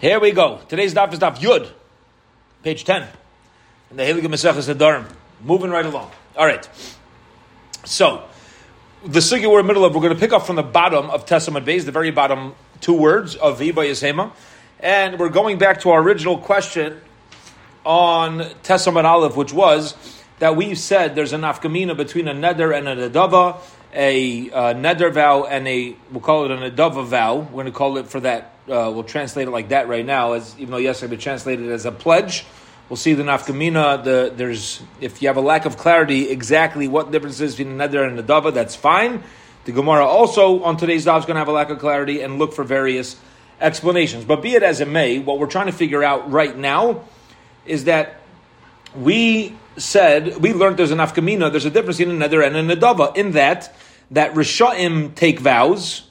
Here we go. Today's daf is daf Yud, page 10. In the Heilige Maseches Nedarim. Moving right along. All right. So, the sugya we're in the middle of, we're going to pick up from the bottom of Testament Beis, the very bottom two words of Viva Yisema. And we're going back to our original question on Testament Aleph, which was that we've said there's an afkamina between a neder and a nedava, a uh, neder vow and a, we'll call it a nedava vow. We're going to call it for that, uh, we'll translate it like that right now, as even though yesterday we translated it as a pledge. We'll see the nafkamina. The there's if you have a lack of clarity exactly what difference is between a neder and a nedava, that's fine. The Gemara also on today's daf is going to have a lack of clarity and look for various explanations. But be it as it may, what we're trying to figure out right now is that we said we learned there's an afkamina. There's a difference in a neder and a nedava in that that rishaim take vows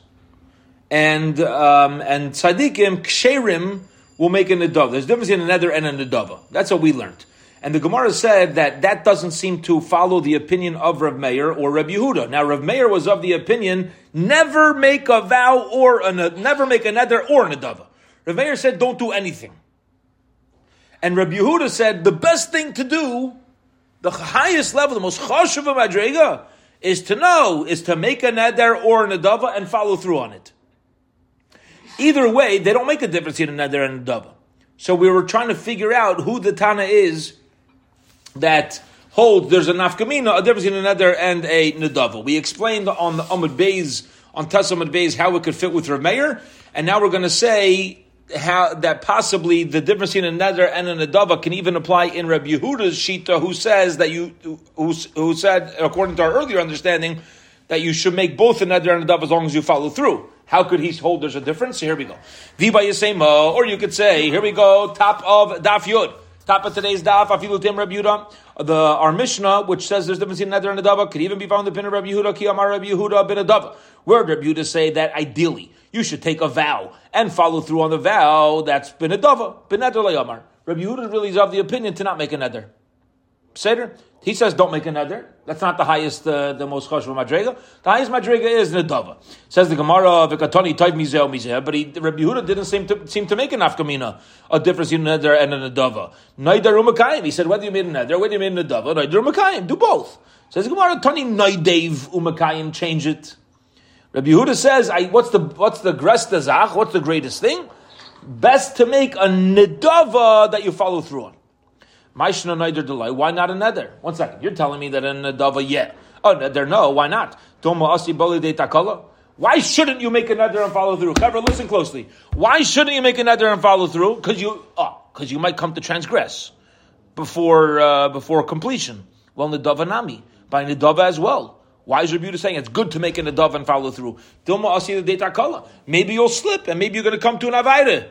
and um, and tzaddikim ksherim will make a nedava. There's a difference in a neder and a nedava. That's what we learned. And the Gemara said that that doesn't seem to follow the opinion of Rav Meir or Rav Yehuda. Now, Rav Meir was of the opinion never make a vow or a never make a neder or a nedava. Rav Meir said don't do anything. And Rav Yehuda said the best thing to do, the highest level, the most chashuv of madrega, is to know, is to make a neder or a nedava and follow through on it. Either way, they don't make a difference in a neder and a nedava. So we were trying to figure out who the Tana is that holds there's a nafkamina, a difference in a neder and a nedava. We explained on the Amud Beis, on Tessamud Beis, how it could fit with Rav Meir, and now we're going to say how that possibly the difference in a neder and a nedava can even apply in Rabbi Yehuda's shita, who says that you, who, who said, according to our earlier understanding, that you should make both a neder and a nedava as long as you follow through. How could he hold there's a difference? Here we go. Viva Yisema, or you could say, here we go, top of Daf Yud. Top of today's daf, afilu tim Rabbi Yehuda. The our Mishnah, which says there's difference in neder and nedava, could even be found in the pin of Rabbi Yehuda. Ki Amar Rabbi Yehuda bin Adava. Where Rabbi Yehuda say that ideally you should take a vow and follow through on the vow. That's bin Adava, bin Neder le'Amar. Rabbi Yehuda really is of the opinion to not make a neder. Seder. He says don't make another. That's not the highest, uh, the most chashuv madrega. The highest madrega is nedava. Says the Gemara v'katoni toiv mizeh mizeh. But he, Rabbi Yehuda didn't seem to seem to make an afkamina a difference in neder and a nedava. Neider umakayim. He said whether you made a neder, whether you made a nedava, neider umakayim. Do both. Says the Gemara toni neidev umakayim. Change it. Rabbi Yehuda says, what's the what's the zach? What's the greatest thing? Best to make a nedava that you follow through on. Maishna. Why not a neder? One second. You're telling me that in a nedava, yeah. Oh, neder, no. Why not? Why shouldn't you make a neder and follow through? Cover, listen closely. Why shouldn't you make a neder and follow through? Because you, oh, because you might come to transgress before uh, before completion. Well, nedava nami by nedava as well. Why is Rabbi saying it's good to make a nedava and follow through? Maybe you'll slip and maybe you're going to come to an avayre.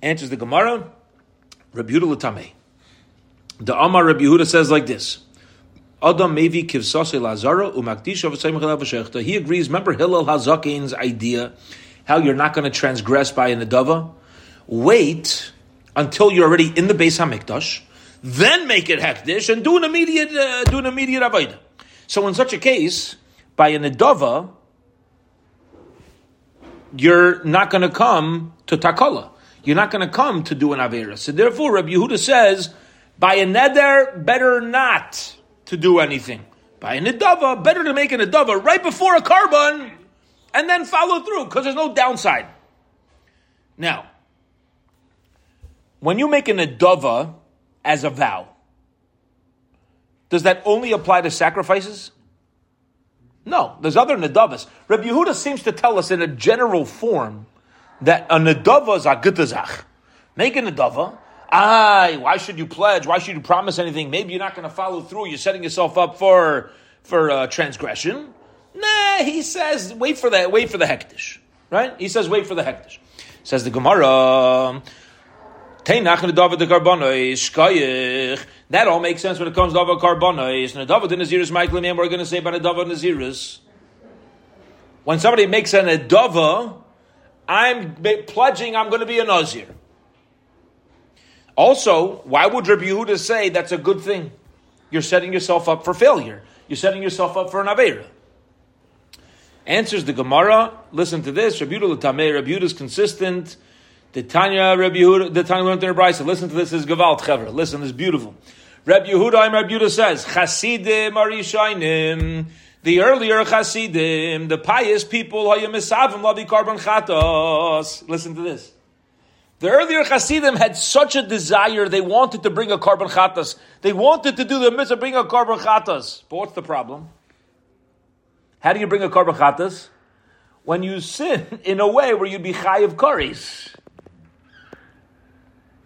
Answers the Gemara. Rabbi Yehuda. The Amar Rabbi Yehuda says like this. Adam Mevi Kivsase Lazara Umakdisha He agrees. Remember Hillel Hazakin's idea how you're not going to transgress by an adava? Wait until you're already in the Beis Hamikdash, then make it hektish and do an immediate uh, do an immediate avodah. So in such a case, by an adava, you're not going to come to takala you're not going to come to do an Avera. So therefore, Rabbi Yehuda says, by a neder, better not to do anything. By a nedava, better to make a nedava right before a korban and then follow through because there's no downside. Now, when you make a nedava as a vow, does that only apply to sacrifices? No, there's other nedavas. Rabbi Yehuda seems to tell us in a general form that a nedava is a gutazach. Make a nedava. Aye, why should you pledge? Why should you promise anything? Maybe you're not going to follow through. You're setting yourself up for for uh, transgression. Nah, he says wait for that. Wait for the hektish. Right? He says wait for the hektish. Says the Gemara. That all makes sense when it comes to Dava Karbonos. Nadava Naziris Michael and we're going to say about Nadava Naziris. When somebody makes an Adava, I'm pledging I'm going to be a Nazir. Also, why would Rabbi Yehuda say that's a good thing? You're setting yourself up for failure. You're setting yourself up for an Avera. Answers the Gemara. Listen to this. Rabbi Yehuda. Rabbi Yehuda is consistent. The Tanya Rabbi Yehuda. The Tanya learned in Brisa. Listen to this. Is Gevalt Chaver. Listen. This is beautiful. Rabbi Yehuda. I'm Rabbi Yehuda says Chasidim Arishainim. The earlier Chasidim, the pious people, Lavi Karban Chatos. Listen to this. The earlier Hasidim had such a desire, they wanted to bring a Karban Chatas. They wanted to do the mitzvah, bring a Karban Chatas. But what's the problem? How do you bring a Karban Chatas? When you sin in a way where you'd be Chayiv Karis.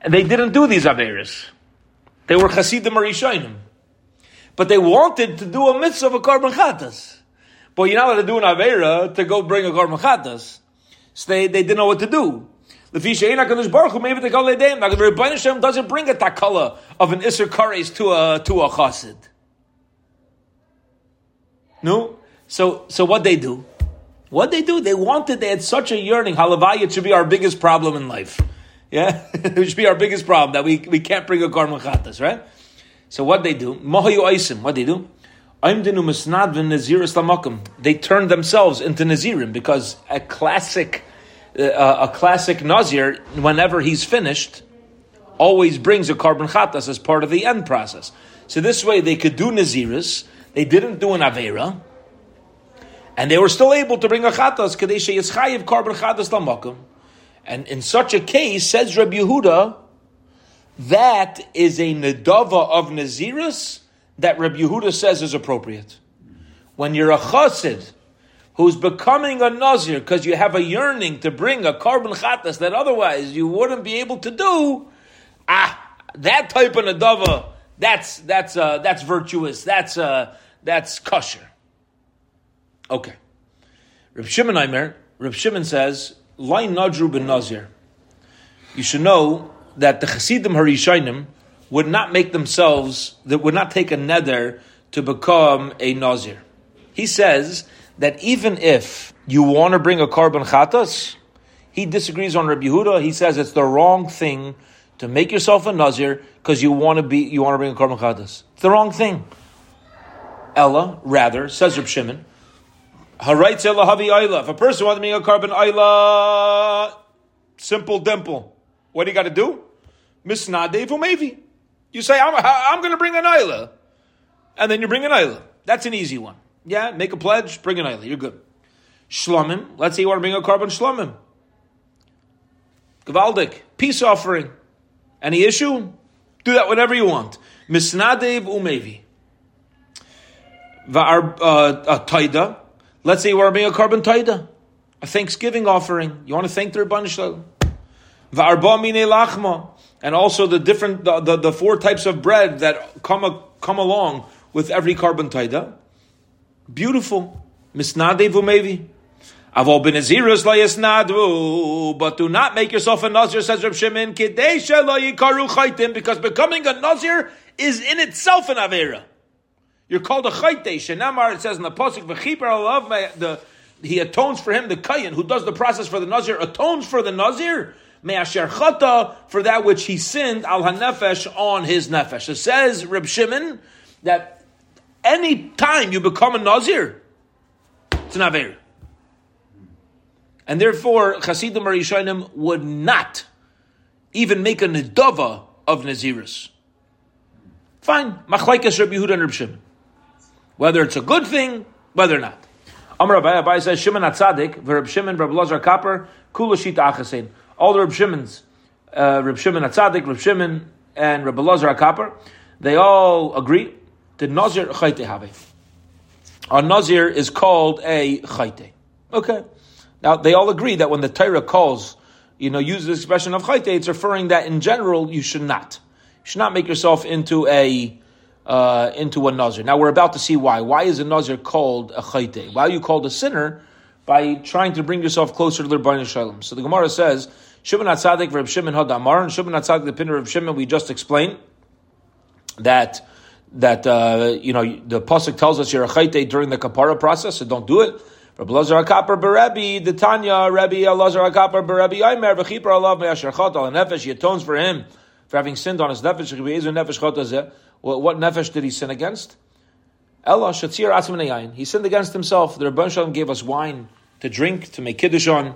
And they didn't do these Averis. They were Hasidim Arishonim. But they wanted to do a mitzvah of a Chatas. But you're not allowed to do an Avera to go bring a Chatas. So they, they didn't know what to do. The Fisha Kadosh Baruch Hu maybe the Kol Edeim. Now the Rebbeinu Hashem doesn't bring a takala of an Isser Kares to a to a Chassid. No, so so what they do? What they do? They wanted. They had such a yearning. Halavayit should be our biggest problem in life. Yeah, it should be our biggest problem that we, we can't bring a karma chatas, right? So what they do? Mahayu Aisim. What they do? They turned themselves into Nazirim because a classic uh, a classic Nazir, whenever he's finished, always brings a karban chatas as part of the end process. So this way they could do Naziris, they didn't do an Avera, and they were still able to bring a chatas, kadesha yitzchayiv karban chatas lamakim. And in such a case, says Rabbi Yehuda, that is a nedava of Naziris that Rabbi Yehuda says is appropriate. When you're a chassid, who's becoming a Nazir because you have a yearning to bring a karban chatas that otherwise you wouldn't be able to do, ah, that type of Nadava, that's, that's, uh, that's virtuous, that's, uh, that's kosher. Okay. Reb Shimon Aimer, Shimon says, Lai Nadru ben Nazir. You should know that the Chassidim Harishainim would not make themselves, that would not take a nether to become a Nazir. He says that even if you want to bring a karban chatas, he disagrees on Rabbi Yehuda. He says it's the wrong thing to make yourself a nazir because you want to be you want to bring a karban chatas. It's the wrong thing. Ella, rather, says Reb Shimon, Haraitz havi If a person wants to bring a karban ayla, simple dimple, what do you got to do? Misnadev umevi. You say, I'm, I'm going to bring an ayla. And then you bring an ayla. That's an easy one. Yeah, make a pledge, bring an ayla. You're good. Shlomim. Let's say you want to bring a karban shlomim. Gavaldik. Peace offering. Any issue? Do that whenever you want. Misnadev umevi. Va'ar uh, taida. Let's say you want to bring a karban taida. A Thanksgiving offering. You want to thank the Rabban. And also the different, the, the, the, four types of bread that come, come along with every karban taida. Beautiful. Misnadevu maybe. Avol ben Azirus layasnadu, but do not make yourself a nazir, says Reb Shimon, because becoming a nazir is in itself an avera. You're called a chayte. Shenamar, it says in the pasuk, v'chiper the he atones for him, the kayan, who does the process for the nazir, atones for the nazir, me'asher chata, for that which he sinned, al hanefesh, on his nefesh. It says, Reb Shimon, that any time you become a Nazir, it's an Aver. And therefore, Chasidim Arishonim would not even make a Nedava of Naziris. Fine. Machlaikas Rabbi Yehuda and Rabbi Shimon. Whether it's a good thing, whether or not. Amar Abai, Abai says, Shimon Atzadik, Reb Shimon, Reb Lazar Kapper, Kula Shita Achasin. All the Reb Shimons, uh, Reb Shimon Atzadik, Reb Shimon, and Reb Lazar Kapper, they all agree that Nazir Chayte have. A Nazir is called a Chayte. Okay. Now, they all agree that when the Torah calls, you know, uses the expression of Chayte, it's referring that in general you should not. You should not make yourself into a uh, into a Nazir. Now, we're about to see why. Why is a Nazir called a Chayte? Why are you called a sinner? By trying to bring yourself closer to the Rebbeinu Shalom. So the Gemara says, Shimon Atzadik Reb Shimon Hadamar, and Shimon Atzadik the Pinner of Shimon, we just explained that that uh, you know the pasuk tells us you're a chayte during the kapara process, so don't do it. Rabbi Lazar Akapar Berebi, the Tanya, Rabbi Lazar Akapar Berebi, Aimer v'chipar alav me'asher chot al nefesh. He atones for him for having sinned on his nefesh. Nefesh What nefesh did he sin against? Ella shatzir atzman He sinned against himself. The Rebbe Shalom gave us wine to drink, to make kiddush on,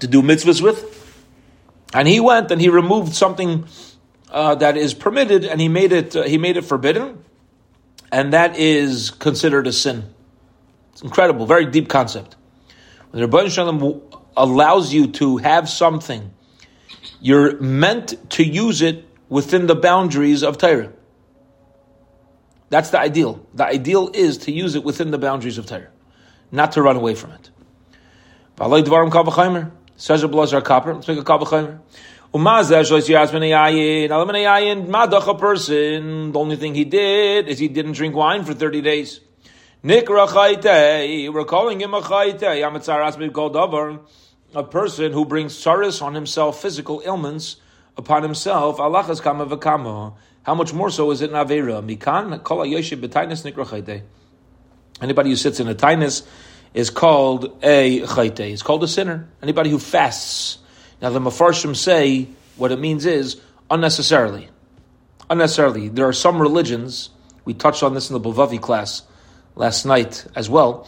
to do mitzvahs with. And he went and he removed something uh, that is permitted, and he made it uh, he made it forbidden, and that is considered a sin. It's incredible, very deep concept. When the Rebbe Shalom allows you to have something, you're meant to use it within the boundaries of Torah. That's the ideal. The ideal is to use it within the boundaries of Torah, not to run away from it. Says a Blazar Copper. Let's make a Kavachimer. A person, the only thing he did is he didn't drink wine for 30 days. Nikra we're calling him a chayte. Yamatzar asbid kol davar, a person who brings saris on himself, physical ailments upon himself. Alachas kama v'kama. How much more so is it in Avera? Mikan kol b'tainis nikra. Anybody who sits in a tainus is called a chayte. It's called a sinner. Anybody who fasts. Now the mafarshim say what it means is unnecessarily. Unnecessarily. There are some religions, we touched on this in the Bavavi class last night as well.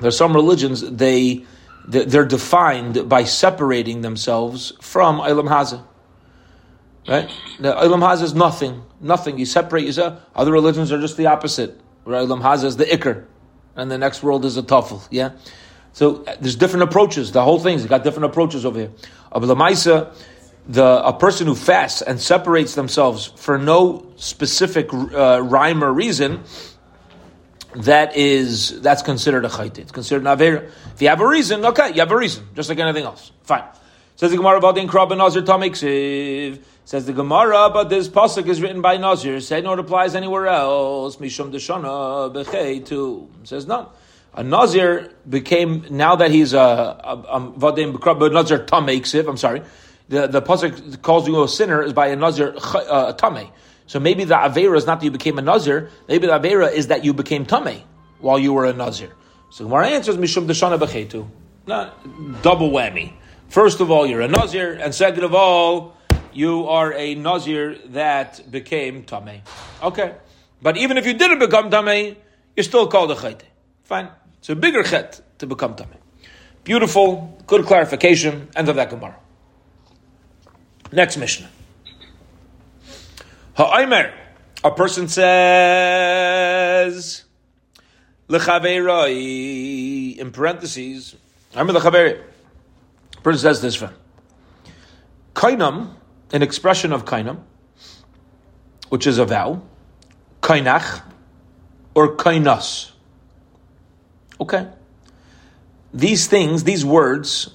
There are some religions, they, they're defined by separating themselves from Ilam Hazah. Right? The Ilam Hazah is nothing. Nothing. You separate yourself. Other religions are just the opposite. Where Ilam Hazah is the Iker. And the next world is a Tafel. Yeah? So uh, there's different approaches. The whole thing's got different approaches over here. Abulamaisa, the a person who fasts and separates themselves for no specific uh, rhyme or reason, that is that's considered a chayte. It's considered an avera. If you have a reason, okay, you have a reason, just like anything else. Fine. Says the Gemara about the Krab and Nazir Tamiksiv. Says the Gemara, but this pasuk is written by Nazir. Say no, it applies anywhere else. Mishum deshana bechei too. Says no. A Nazir became now that he's a vadim Krab Nazir Tamiksiv. I'm sorry. The the pasuk calls you a sinner is by a Nazir uh. So maybe the Avera is not that you became a Nazir, maybe the Avera is that you became Tameh while you were a Nazir. So Gemara answers, Mishum Deshana Bechetu. Not double whammy. First of all, you're a Nazir, and second of all, you are a Nazir that became Tameh. Okay. But even if you didn't become Tameh, you're still called a Chayte. Fine. It's a bigger Chet to become Tameh. Beautiful, good clarification. End of that Gemara. Next Mishnah. Ha'aymer, a person says, L'chaveiroi, in parentheses, I'm the person says this one. Kainam, an expression of kainam, which is a vow, kainach, or kainas. Okay. These things, these words,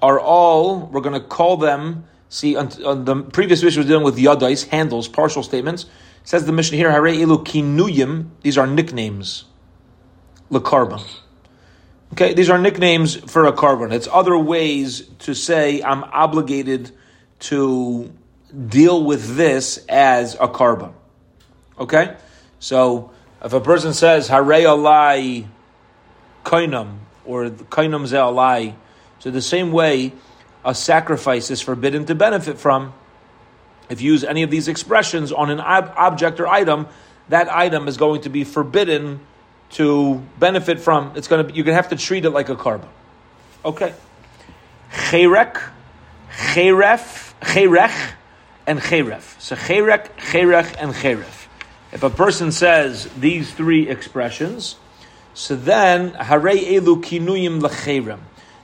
are all, we're going to call them See, on, on the previous Mishnah was dealing with yadais, handles, partial statements. It says the Mishnah here, Hare ilu kinuyim, these are nicknames. Lekarbon. Okay, these are nicknames for a korban. It's other ways to say I'm obligated to deal with this as a korban. Okay? So if a person says Hare alai kainam or kainam ze alai, so the same way a sacrifice is forbidden to benefit from, if you use any of these expressions on an ob- object or item, that item is going to be forbidden to benefit from. It's going to be, you're going to have to treat it like a korban. Okay. Cherek, cheref, cherech, and cheref. So cherek, cherech, and cheref. If a person says these three expressions, so then hare elu kinuyim lecherem.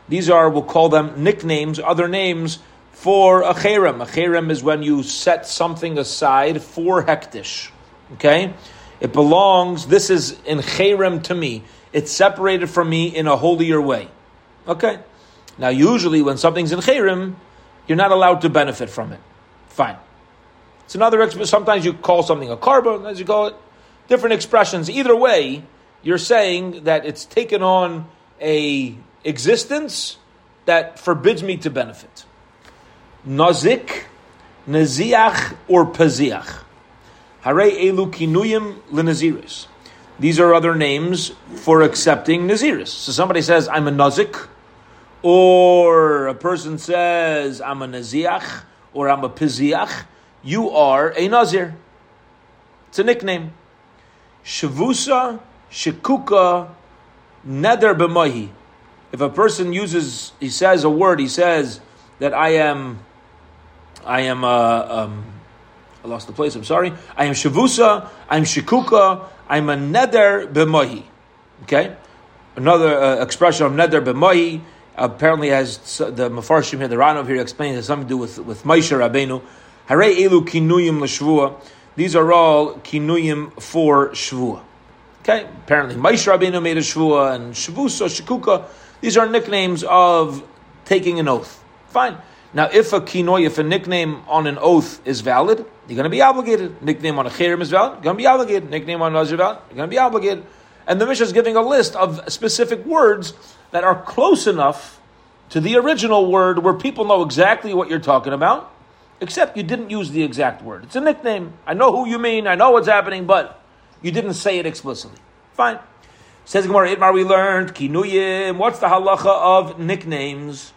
These are, we'll call them nicknames, other names for a cherem. A cherem is when you set something aside for hektish. Okay? It belongs, this is in cherem to me. It's separated from me in a holier way. Okay? Now, usually when something's in cherem, you're not allowed to benefit from it. Fine. It's another, expression. sometimes you call something a korban, as you call it, different expressions. Either way, you're saying that it's taken on a existence that forbids me to benefit. Nazik, Naziach, or Paziach. Hare elu kinuyim lenaziris. These are other names for accepting naziris. So somebody says, I'm a nazik, or a person says, I'm a naziach, or I'm a piziach. You are a nazir. It's a nickname. Shavusa, Shikuka, Neder b'mohi. If a person uses, he says a word, he says that I am, I am, uh, um, I lost the place, I'm sorry. I am Shavusa, I'm Shikuka, I'm a Neder b'mohi. Okay? Another uh, expression of Neder b'mohi apparently has the Mefarshim here, the Ranov here explains has something to do with, with Moshe Rabbeinu. Hare elu kinuyim l'shvua. These are all kinuyim for shvua. Okay, apparently Moshe Rabbeinu made a shvua and shavusa, shikuka. These are nicknames of taking an oath. Fine. Now, if a kinoy, if a nickname on an oath is valid, you're going to be obligated. Nickname on a chirim is valid, you're going to be obligated. Nickname on nazir valid, you're going to be obligated. And the Mishnah is giving a list of specific words that are close enough to the original word where people know exactly what you're talking about, except you didn't use the exact word. It's a nickname. I know who you mean, I know what's happening, but you didn't say it explicitly. Fine. Says Gemara Itmar, we learned kinuyim. What's the halacha of nicknames?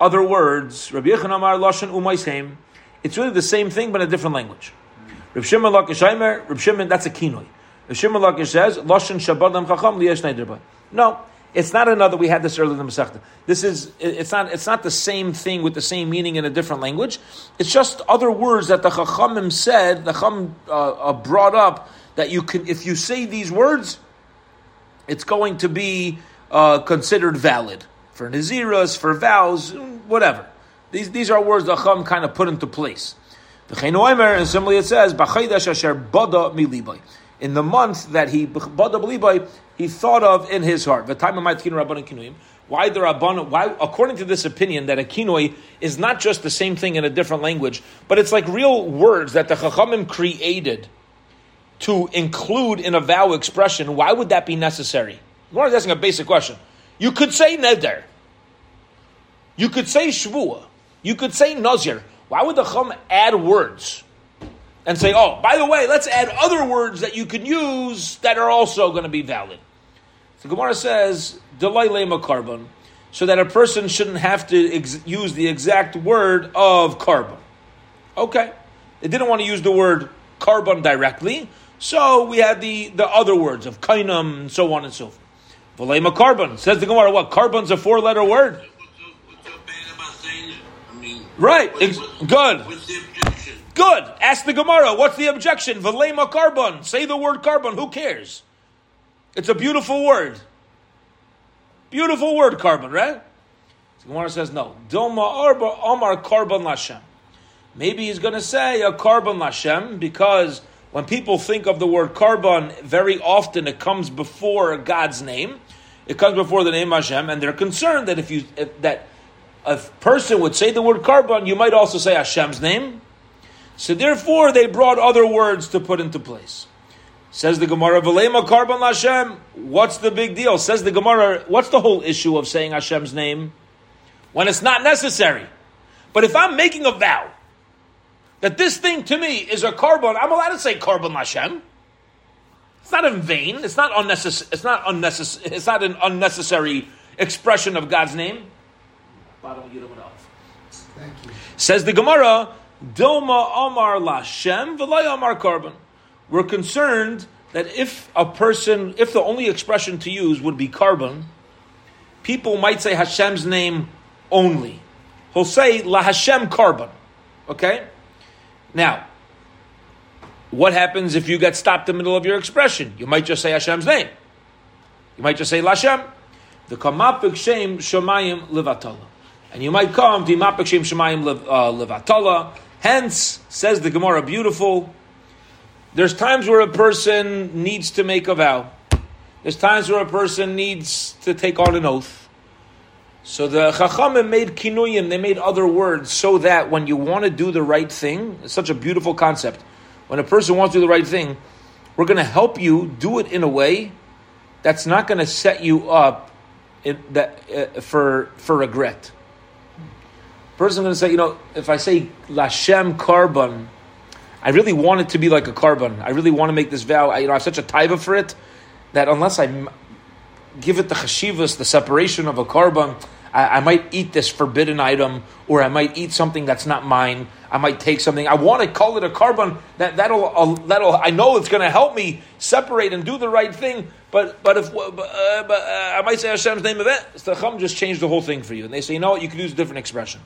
Other words. Rabbi Yechon Amar Lashon Umaisem. It's really the same thing, but in a different language. Reb Shimon Lakish Aimer, Reb Shimon, that's a kinoy. Reb Shimon Lakish says, Lashon Shabbat Chacham Liyesh No, it's not another. We had this earlier in the Masechta. This is. It's not. It's not the same thing with the same meaning in a different language. It's just other words that the Chachamim said. The Chacham uh, uh, brought up that you can. If you say these words, it's going to be uh, considered valid for naziras, for vows, whatever. These these are words the Chacham kind of put into place. The Chenoimer, and similarly it says, "B'chaydash asher bada milibay." In the month that he he thought of in his heart. The time of my kinuim. Why the rabbanon? Why, according to this opinion, that a kinoi is not just the same thing in a different language, but it's like real words that the chachamim created to include in a vow expression. Why would that be necessary? Gemara is asking a basic question. You could say neder. You could say shvua. You could say nazir. Why would the chum add words? And say, oh, by the way, let's add other words that you can use that are also going to be valid. The Gemara says, delay lema korban, so that a person shouldn't have to ex- use the exact word of korban. Okay. They didn't want to use the word korban directly, so we had the, the other words of kainam and so on and so forth. Velema korban. Says the Gemara, what? Korban's a four letter word? right. good. Good. Ask the Gemara. What's the objection? Velema korban. Say the word korban. Who cares? It's a beautiful word. Beautiful word, korban, right? The Gemara says no. Doma arba omar korban lashem. Maybe he's going to say a korban lashem because when people think of the word korban, very often it comes before God's name. It comes before the name Hashem, and they're concerned that if you if, that a person would say the word korban, you might also say Hashem's name. So therefore, they brought other words to put into place. Says the Gemara, "Velema Karban Hashem." What's the big deal? Says the Gemara, "What's the whole issue of saying Hashem's name when it's not necessary?" But if I'm making a vow that this thing to me is a korban, I'm allowed to say korban Hashem. It's not in vain. It's not unnecessary. It's not unnecessary. It's not an unnecessary expression of God's name. Thank you. Says the Gemara, Dilma Amar Lashem V'lay Amar Korban. We're concerned that if a person, if the only expression to use would be korban, people might say Hashem's name only. He'll say La Hashem korban. Okay? Now, what happens if you get stopped in the middle of your expression? You might just say Hashem's name. You might just say Lashem. The Kamapik Shem Shemayim Levatala. And you might come to Mapik Shem Shemayim uh, Levatala. Hence, says the Gemara, beautiful. There's times where a person needs to make a vow. There's times where a person needs to take on an oath. So the Chachamim made kinuyim, they made other words so that when you want to do the right thing, it's such a beautiful concept. When a person wants to do the right thing, we're going to help you do it in a way that's not going to set you up in, that, uh, for, for regret person going to say, you know, if I say Lashem Karban, I really want it to be like a korban. I really want to make this vow. I, you know, I have such a taiva for it that unless I give it the chashivas, the separation of a korban, I, I, might eat this forbidden item, or I might eat something that's not mine. I might take something. I want to call it a korban that that'll uh, that'll. I know it's going to help me separate and do the right thing. But but if uh, but, uh, I might say Hashem's name of it, the just changed the whole thing for you. And they say, you know what, you could use a different expression.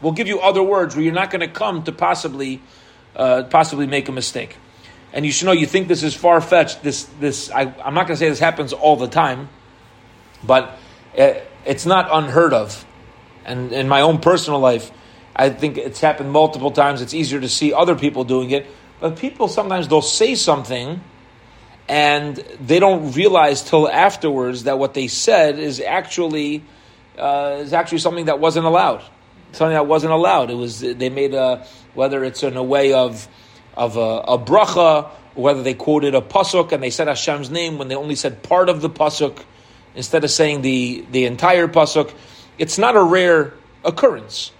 We'll give you other words where you're not going to come to possibly uh, possibly make a mistake. And you should know, you think this is far fetched. This this I, I'm not going to say this happens all the time, but uh, it's not unheard of. And in my own personal life I think it's happened multiple times. It's easier to see other people doing it. But people sometimes they'll say something and they don't realize till afterwards that what they said is actually uh, is actually something that wasn't allowed. Something that wasn't allowed. It was they made a whether it's in a way of of a, a bracha, whether they quoted a pasuk and they said Hashem's name when they only said part of the pasuk instead of saying the the entire pasuk. It's not a rare occurrence.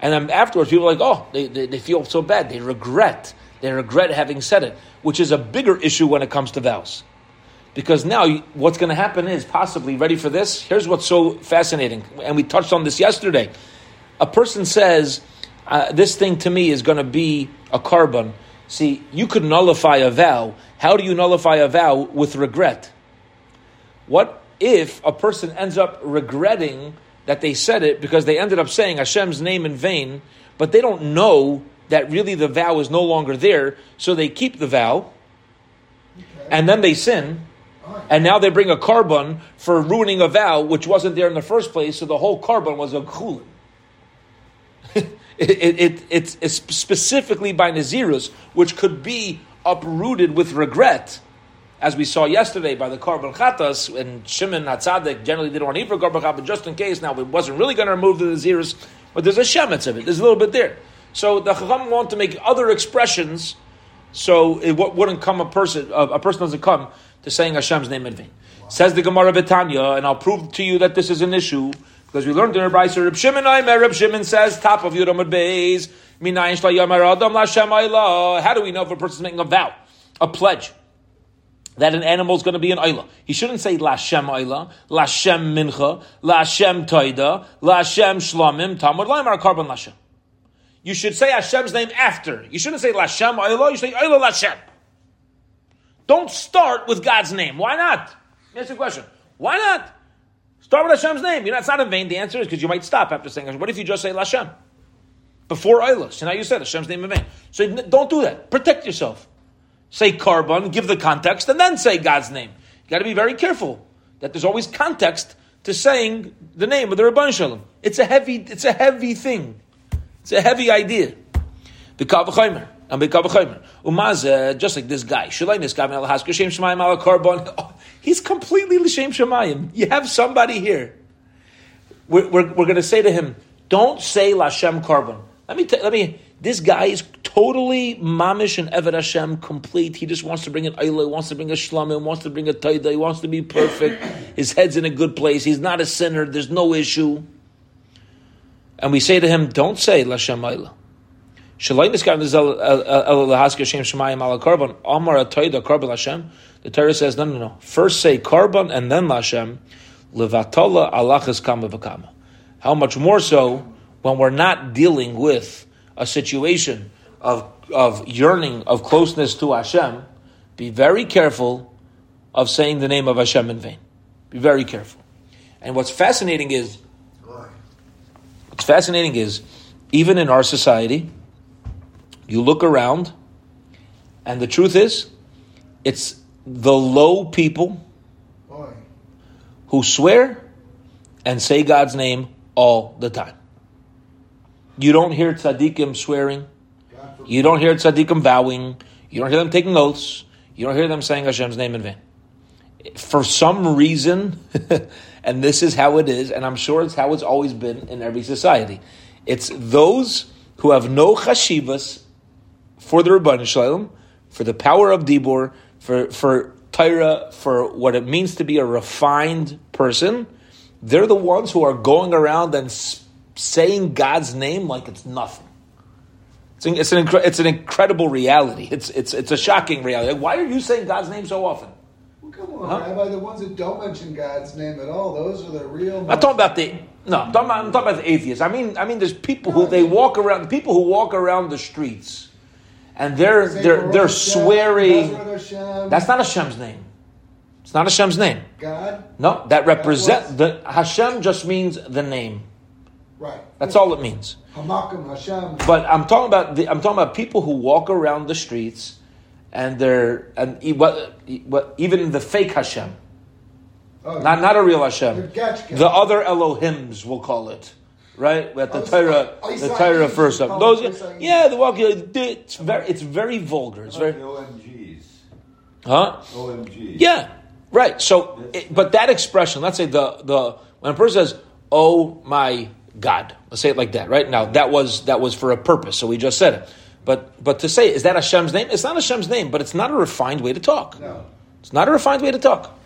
And then afterwards, people are like, oh, they, they, they, feel so bad. They regret. They regret having said it, which is a bigger issue when it comes to vows. Because now what's going to happen is possibly, ready for this? Here's what's so fascinating. And we touched on this yesterday. A person says, uh, this thing to me is going to be a korban. See, you could nullify a vow. How do you nullify a vow with regret? What if a person ends up regretting that they said it because they ended up saying Hashem's name in vain, but they don't know that really the vow is no longer there, so they keep the vow, and then they sin, and now they bring a korban for ruining a vow which wasn't there in the first place, so the whole korban was a chulin. it, it, it, it's, specifically by Nazirus, which could be uprooted with regret as we saw yesterday by the Korban Chatas, and Shimon Hatzadik generally didn't want to eat for Korban but just in case, now it wasn't really going to remove the Naziris, but there's a Shemitz of it, there's a little bit there. So the Chacham want to make other expressions, so it wouldn't come a person, a person doesn't come to saying Hashem's name in vain. Says the Gemara Betanya, and I'll prove to you that this is an issue, because we learned in Rabbi Brisa, Reb Shimon Reb Shimon says, top of Yudam Beis, Minayin Shlayamar Adam Lashem How do we know if a person is making a vow, a pledge? that an animal is going to be an Ayla. He shouldn't say Lashem Ayla, Lashem Mincha, Lashem Toida, Lashem Shlamim, Tamud Laimar Korban Lashem. You should say Hashem's name after. You shouldn't say Lashem Ayla, you should say Ayla Lashem. Don't start with God's name. Why not? That's the question. Why not? Start with Hashem's name. You know, it's not in vain. The answer is because you might stop after saying What if you just say Lashem? Before Ayla. So now you said Hashem's name in vain. So don't do that. Protect yourself say korban, give the context, and then say God's name. You got to be very careful that there's always context to saying the name of the Rabban Shalom. It's a heavy, it's a heavy thing. It's a heavy idea. The Kavachaymer. And the Kavachaymer. Umaz, just like this guy. Shalai this guy, Shem Shemayim ala korban. Oh, he's completely L'Shem Shemayim. You have somebody here. We're, we're, we're going to say to him, don't say Lashem korban. Let me, t- let me, this guy is totally mamish and Eved Hashem complete. He just wants to bring an he wants to bring a Shlamim, wants to bring a Taida, he wants to be perfect. His head's in a good place. He's not a sinner. There's no issue. And we say to him, don't say Lashem Ayla. Uh, uh, the Torah says, no, no, no. First say Korban and then Lashem. Alachas kama v'kama. How much more so when we're not dealing with a situation of, of yearning, of closeness to Hashem, be very careful of saying the name of Hashem in vain. Be very careful. And what's fascinating is, what's fascinating is, even in our society, you look around, and the truth is, it's the low people who swear and say God's name all the time. You don't hear tzaddikim swearing. You don't hear tzaddikim vowing. You don't hear them taking oaths. You don't hear them saying Hashem's name in vain. For some reason, and this is how it is, and I'm sure it's how it's always been in every society. It's those who have no chashivas for the Rabban Shalom, for the power of Dibur, for, for Torah, for what it means to be a refined person. They're the ones who are going around and saying God's name like it's nothing. It's an, it's an, incre- it's an incredible reality. It's, it's, it's a shocking reality. Why are you saying God's name so often? Well, come on, huh? Rabbi. The ones that don't mention God's name at all, those are the real. I'm talking about the. No, I'm talking, about, I'm talking about the atheists. I mean, I mean, there's people who they walk around. People who walk around the streets, and they're they're they're swearing. That's not Hashem's name. It's not Hashem's name. God. No, that represent the Hashem just means the name. Right. That's all it means. Hamakim Hashem. But I'm talking about the, I'm talking about people who walk around the streets, and they're and what what even the fake Hashem, Oh, not not a real Hashem, The the other Elohims, we'll call it. Right, at the Oh, Torah, oh, the Israel, Torah first up. Those, yeah, the walk. It's very, it's very vulgar. It's very, the OMGs. huh? OMGs. Yeah, right. So, it, but that expression, let's say the the when a person says, "Oh my God," let's say it like that, right? Now that was that was for a purpose, so we just said it. But but to say is that Hashem's name? It's not Hashem's name, but it's not a refined way to talk. No. It's not a refined way to talk.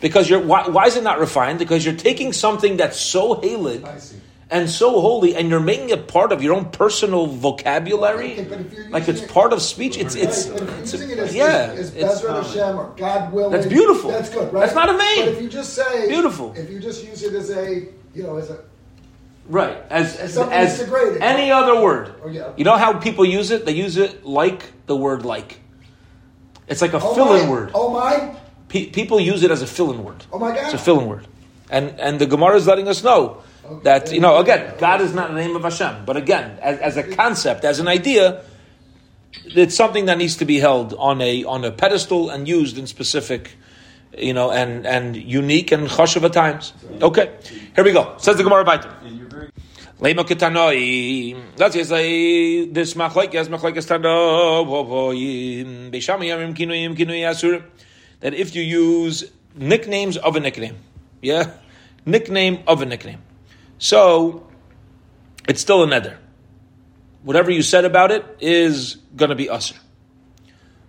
Because you're why, why is it not refined? Because you're taking something that's so halig I see. And so holy, and you're making it part of your own personal vocabulary, Okay, but if you're like it's it- part of speech. It's it's, Right, it's using it as, yeah, as, it's- as Hashem or God willing. That's beautiful. That's good, right? That's not a name. But if you just say Beautiful. if you just use it as a, you know, as a, Right, as as, as any other word. Oh, yeah. You know how people use it? They use it like the word like. It's like a oh fill-in my, word. Oh my, Pe- people use it as a fill-in word. oh my God. It's a fill-in word, and and the Gemara is letting us know Okay. that you know again, God is not the name of Hashem, but again, as, as a concept, as an idea, it's something that needs to be held on a on a pedestal and used in specific, you know, and and unique and chashuva times. Okay, here we go. Says the Gemara you're Lema just say this machlekes machlekes tanoim beishami yamim kinuyim. That if you use nicknames of a nickname, yeah, nickname of a nickname, so it's still a nether. Whatever you said about it is going to be usher.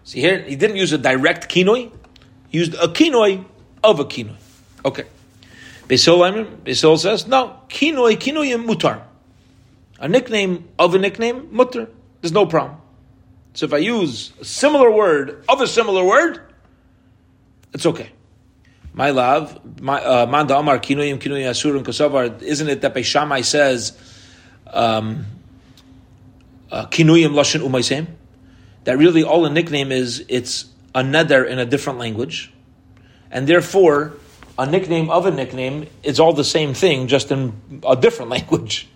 See here, he didn't use a direct kinoi. He used a kinoi of a kinoi. Okay. Beisol says, no, kinoi, kinoyim mutar. A nickname of a nickname, mutar. There's no problem. So if I use a similar word of a similar word, it's okay. My love, my uh, manda amar kinoyim kinoyim asurim kosavar. Isn't it that Beishamai says um, uh, kinuyim lashon? That really all a nickname is it's a neder in a different language, and therefore a nickname of a nickname is all the same thing, just in a different language.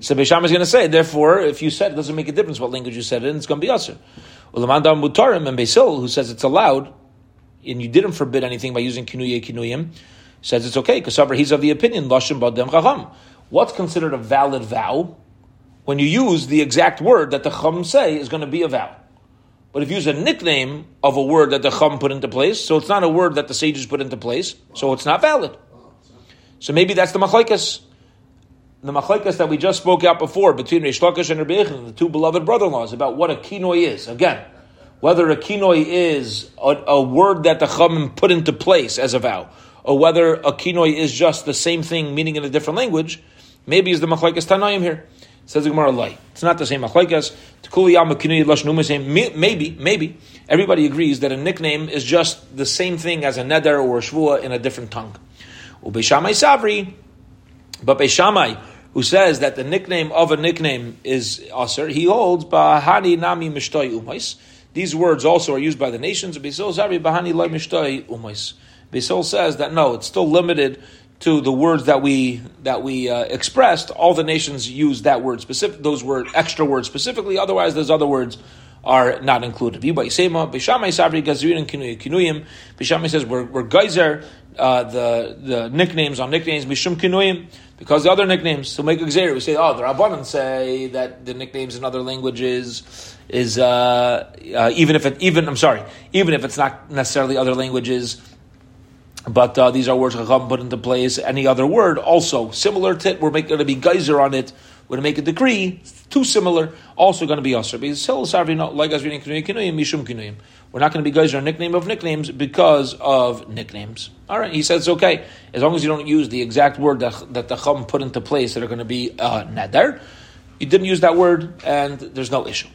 So Beisham is going to say, therefore, if you said it doesn't make a difference what language you said it in, it's going to be usher. Ulamandam Mutarim and Beisil, who says it's allowed, and you didn't forbid anything by using kinuye kinuyim, says it's okay because he's of the opinion lashim badem chacham. What's considered a valid vow when you use the exact word that the chum say is going to be a vow? But if you use a nickname of a word that the chum put into place, so it's not a word that the sages put into place, so it's not valid. So maybe that's the machlekes. The machlekes that we just spoke out before between Reish Lakish and Rabbi the two beloved brother-in-laws, about what a kinoi is. Again, whether a kinoi is a, a word that the chum put into place as a vow, or whether a kinoi is just the same thing meaning in a different language, maybe is the machlekes Tanaim here. Says the Gemara, "Lay." It's not the same same. Maybe, maybe everybody agrees that a nickname is just the same thing as a neder or a shvua in a different tongue. Ubeishamai savri, but who says that the nickname of a nickname is aser, he holds bahani nami mishtoi umais. These words also are used by the nations. Beisol says that no, it's still limited to the words that we that we uh, expressed. All the nations use that word specific, those word extra words specifically. Otherwise, those other words are not included. Bishamai and Kinuyim. Says we're, we're geyser uh, the the nicknames on nicknames Mishum Kinuyim because the other nicknames to make a we say oh the Rabbanan say that the nicknames in other languages is uh, uh, even if it even I'm sorry even if it's not necessarily other languages but uh, these are words Chacham put into place. Any other word also similar to it, we're going to be geyser on it. We're going to make a decree too similar, also going to be kinuyim. We're not going to be geyser on nickname of nicknames because of nicknames. All right, he says okay as long as you don't use the exact word that, that the Chacham put into place that are going to be uh, nadar. You didn't use that word, and there's no issue.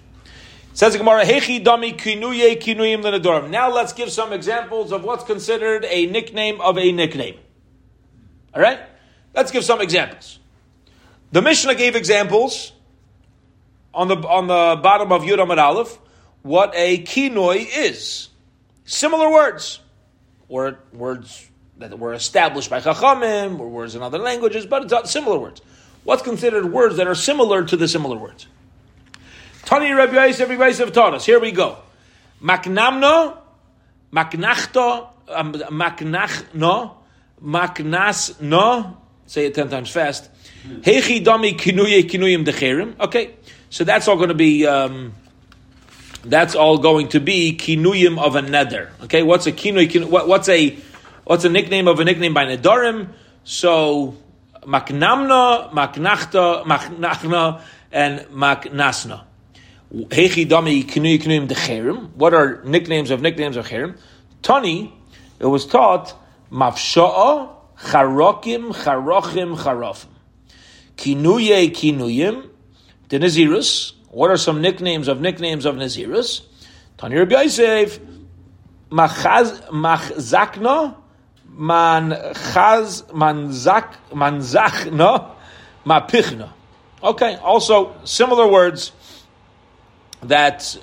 Says the Gemara, Hechi dami kinuye kinuyim. Now let's give some examples of what's considered a nickname of a nickname. All right? Let's give some examples. The Mishnah gave examples on the on the bottom of Yud Amid Aleph what a kinoi is. Similar words, or words that were established by Chachamim, or words in other languages, but it's similar words. What's considered words that are similar to the similar words? Tani Rabbi Yosef, Rabbi Yosef taught us. Here we go. Maknamno, maknachto, um, maknachno, maknasno. Say it ten times fast. Hechi dami kinuye kinuyim decherim. Okay, so that's all going to be. Um, that's all going to be kinuyim of a neder. Okay, what's a kinuy? What, what's a what's a nickname of a nickname by nedarim? So maknamna, maknachta, maknachna, and maknasna. Hechi dami kinuy kinuyim decherim. What are nicknames of nicknames of cherim? Tani, it was taught mafsha'a charokim charochim charofim. Kinuye kinuyim, the Nazirus. What are some nicknames of nicknames of Nazirus? Tani Rabbi Yosef, machzakna, man chaz, manzak, manzachna, mapichna. Okay, also similar words that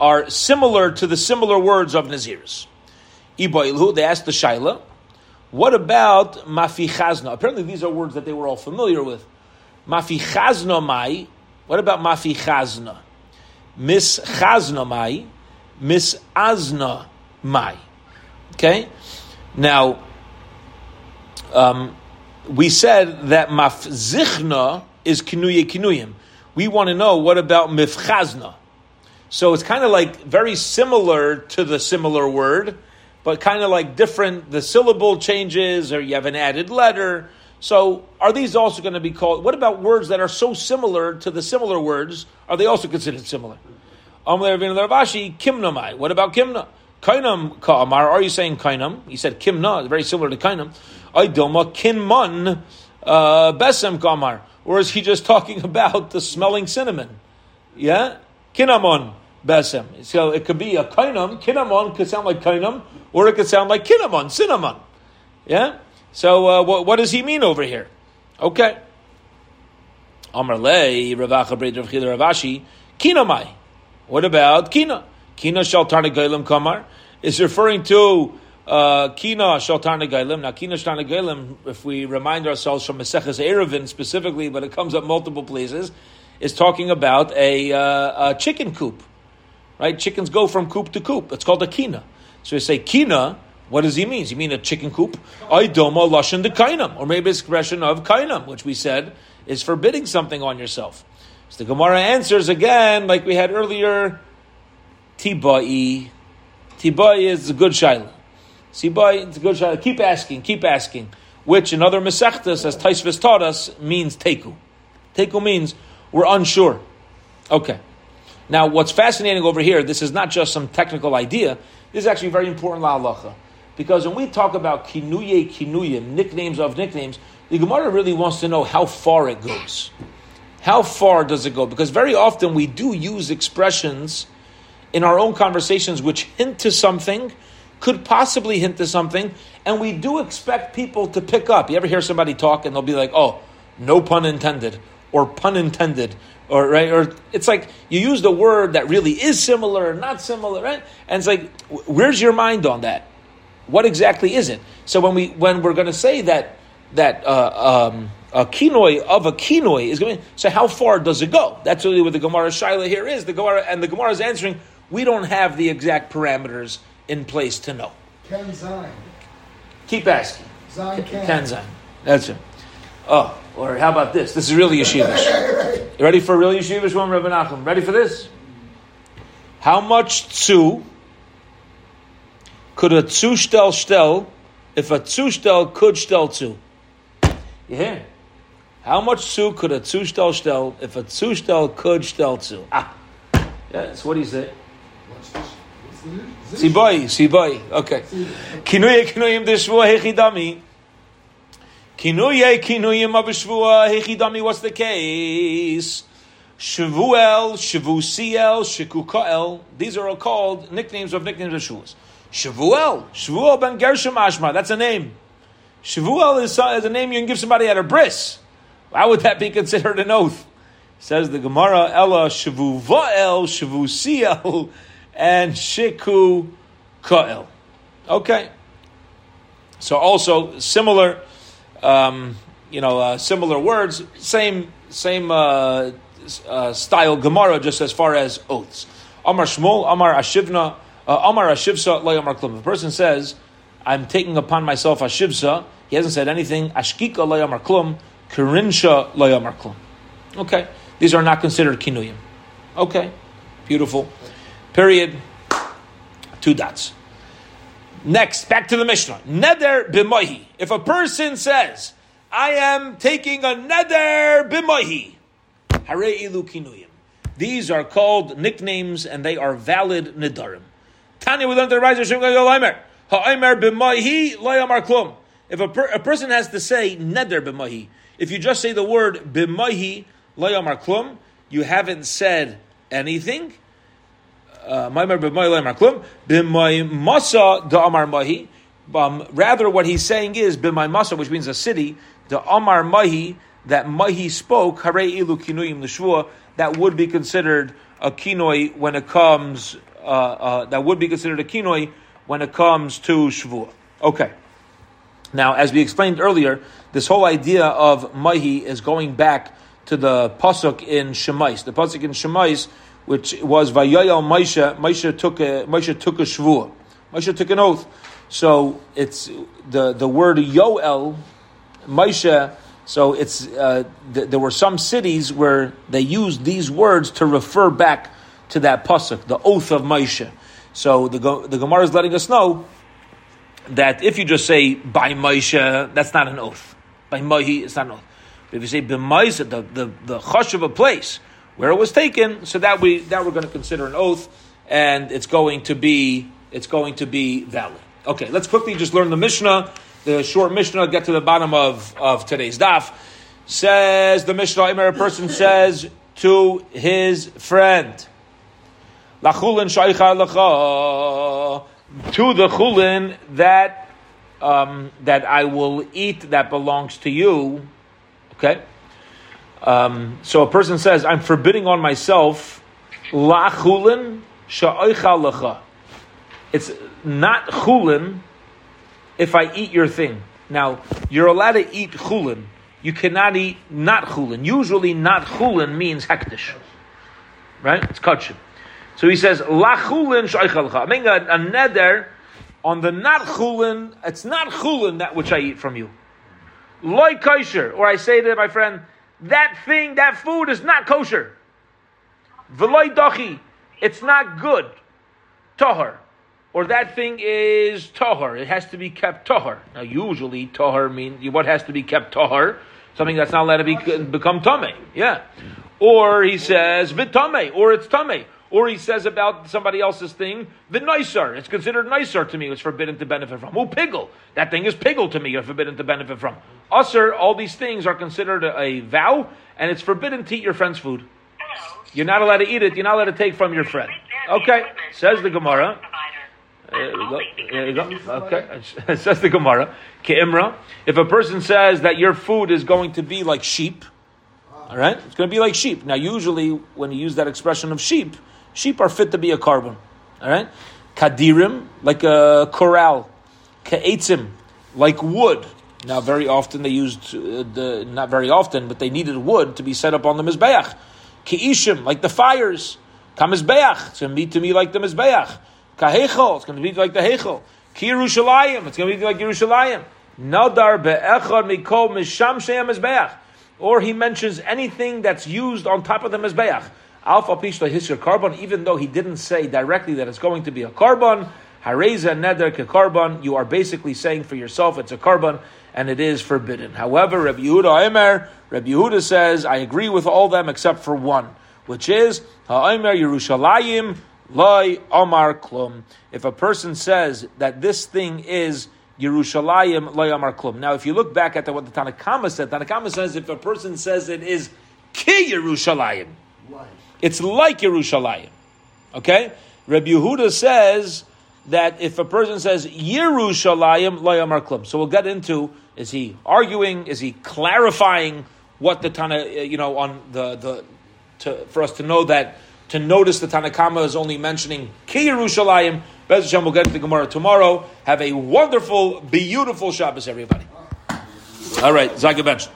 are similar to the similar words of Nazirus. Iboilhu, they asked the Shaila, what about mafichazna? Apparently these are words that they were all familiar with. Mafichazna mai, what about mafi chazna? mafichazna? Mischazna mai, misazna mai. Okay? Now, um, we said that mafzichna is kinuye kinuyim. We want to know what about mifchazna. So it's kind of like very similar to the similar word, but kind of like different. The syllable changes, or you have an added letter. So are these also going to be called? What about words that are so similar to the similar words? Are they also considered similar? What about kimna? Kainam ka'amar. Are you saying kainam? He said kimna, very similar to kainam. Aydilma kinman uh, besem ka'amar. Or is he just talking about the smelling cinnamon? Yeah? Kinamon besem. So it could be a kainam. Kinamon could sound like kainam, or it could sound like kinamon, cinnamon. Yeah? So uh, what, what, does he mean over here? Okay. Amar lei Ravacha Breit Rav Ravashi Kinamai. What about Kina? Kina shal tarnagailim kamar is referring to uh, Kina shal tarnagailim. Now Kina shal tarnagailim, if we remind ourselves from Maseches Eruvin specifically, but it comes up multiple places, is talking about a, uh, a chicken coop. Right? Chickens go from coop to coop. It's called a kina. So you say kina, what does he mean? Does he mean a chicken coop? Aidoma lashon de kainam, or maybe expression of kainam, which we said is forbidding something on yourself. So the Gemara answers again, like we had earlier, tibai. Tibai is a good shaila. Tibai is a good shaila. Keep asking, keep asking. Which in other mesechtas, as Taisvis taught us, means teku. Teku means we're unsure. Okay. Now, what's fascinating over here, this is not just some technical idea. This is actually very important la halacha. Because when we talk about kinuye kinuyim, nicknames of nicknames, the Gemara really wants to know how far it goes. How far does it go? Because very often we do use expressions in our own conversations which hint to something, could possibly hint to something, and we do expect people to pick up. You ever hear somebody talk and they'll be like, oh, no pun intended, or pun intended, or right, or it's like you use the word that really is similar or not similar, right? And it's like, where's your mind on that? What exactly is it? So when we when we're going to say that that uh, um, a kinoi of a kinoi is going, so how far does it go? That's really what the Gemara Shaila here is. The Gemara and the Gemara is answering. We don't have the exact parameters in place to know. Ken Zain. Keep asking. Zain Ken. Ken Zain. That's it. Oh, or how about this? This is really yeshivish. You ready for a real yeshivish one, Rabbi Nachum? Ready for this? How much tzu could a tzu stel stel if a tzu stel could stel tzu? You hear? How much tzu could a tzu stel stel if a tzu stel could stel tzu? Ah, yeah. So what you say? Siboy, siboy. Okay. Kinuye kinuyim deshvua hechidami. Kinuye kinuyim abishvua hechidami. What's the case? Shavuel, Shavusiel, Shekukael. These are all called nicknames of nicknames of shulas. Shavuel, Shavuel ben Gershom Ashma. That's a name. Shavuel is, is a name you can give somebody at a bris. How would that be considered an oath? Says the Gemara, Ella Shavuvael, Shavusiel, and Shiku Kael. Okay. So also similar, um, you know, uh, similar words, same same uh, uh, style Gemara, just as far as oaths. Amar Shmuel, Amar Ashivna, uh, Uh, Amar Ashivsa, Lay Amar Klum. A person says, "I'm taking upon myself Ashivsa," he hasn't said anything. Ashkika Lay Amar Klum, Karinsha Klum. Okay, these are not considered kinuyim. Okay, beautiful. Period. Two dots. Next, back to the Mishnah. Neder b'mohi. If a person says, I am taking a neder b'mohi, hare ilu kinuyim. These are called nicknames and they are valid nedarim. Tanya with under the riser shem ha'omer b'mohi loyamar klum. If a, per, a person has to say neder b'mohi, if you just say the word b'mohi loyamar klum, you haven't said anything uh, rather, what he's saying is b'may masa, which means a city. The Amar Mahi that Mahi spoke hare ilu kinuyim l'shvua that would be considered a kinoi when it comes. Uh, uh, that would be considered a kinoi when it comes to shvua. Okay. Now, as we explained earlier, this whole idea of Mahi is going back to the pasuk in Shemais. The pasuk in Shemais which was Vayoyel Moshe. Moshe took a Moshe took a shvua. Moshe took an oath. So it's the the word Yoel, Moshe. So it's uh, th- there were some cities where they used these words to refer back to that pasuk, the oath of Moshe. So the the Gemara is letting us know that if you just say by Moshe, that's not an oath. By Mahi, it's not an oath. But if you say b'Moshe, the the the chush of a place where it was taken, so that we that we're going to consider an oath, and it's going to be it's going to be valid. Okay, let's quickly just learn the Mishnah, the short Mishnah. Get to the bottom of of today's daf. Says the Mishnah, a person says to his friend, "Lachulin to the chulin that um, that I will eat that belongs to you." Okay. Um, so a person says, I'm forbidding on myself la chulin lecha. It's not chulin if I eat your thing. Now, you're allowed to eat chulin. You cannot eat not chulin. Usually, not chulin means hekdesh. Right? It's kachim. So he says, la chulin lecha. I mean, a, a neder on the not chulin, it's not chulin that which I eat from you. Loy kosher. Or I say to my friend, that thing, that food is not kosher. V'loy dachi, it's not good. Tahar. Or that thing is tahar. It has to be kept tahar. Now, usually tahar means what has to be kept tahar? Something that's not allowed to be, become tame. Yeah. Or he says vitame, or it's tame. Or he says about somebody else's thing, the nicer. It's considered nicer to me. It's forbidden to benefit from. Oh, piggle. That thing is piggle to me. You're forbidden to benefit from. Usser, all these things are considered a, a vow, and it's forbidden to eat your friend's food. You're not allowed to eat it. You're not allowed to take from your friend. Okay, says the Gemara. Uh, uh, there you uh, go. Okay, says the Gemara. Ke'imra. If a person says that your food is going to be like sheep, all right, it's going to be like sheep. Now, usually when you use that expression of sheep, Sheep are fit to be a korban. All right? Kadirim, like a corral. Ka'etzim, like wood. Now, very often they used, uh, the, not very often, but they needed wood to be set up on the Mizbeach. Ke'ishim, like the fires. Kamizbeach, it's going to be to me like the Mizbeach. Kahechel, it's going to be like the Hechel. Kirushalayim, it's going to be like Yerushalayim. Nadar be'echad mikol misham she'em Mizbeach. Or he mentions anything that's used on top of the Mizbeach. Alpha Pishla Hisr Korban, even though he didn't say directly that it's going to be a korban, Hareza Neder Korban, you are basically saying for yourself it's a carbon and it is forbidden. However, Rabbi Yehuda Aimer, Rabbi Yehuda says, I agree with all them except for one, which is Ha'aimer Yerushalayim Loi Omar Klum. If a person says that this thing is Yerushalayim Loi Omar Klum. Now, if you look back at the, what the Tanakhama said, Tanakhama says if a person says it is Ki Yerushalayim, it's like Yerushalayim. Okay? Rabbi Yehuda says that if a person says Yerushalayim, Layamar Klum. So we'll get into Is he arguing? Is he clarifying what the Tana, uh, you know, on the, the to, for us to know that, to notice the Tanakama is only mentioning Ki Yerushalayim. Bez Hashem, we'll get to the Gemara tomorrow. Have a wonderful, beautiful Shabbos, everybody. All right, Zagabench.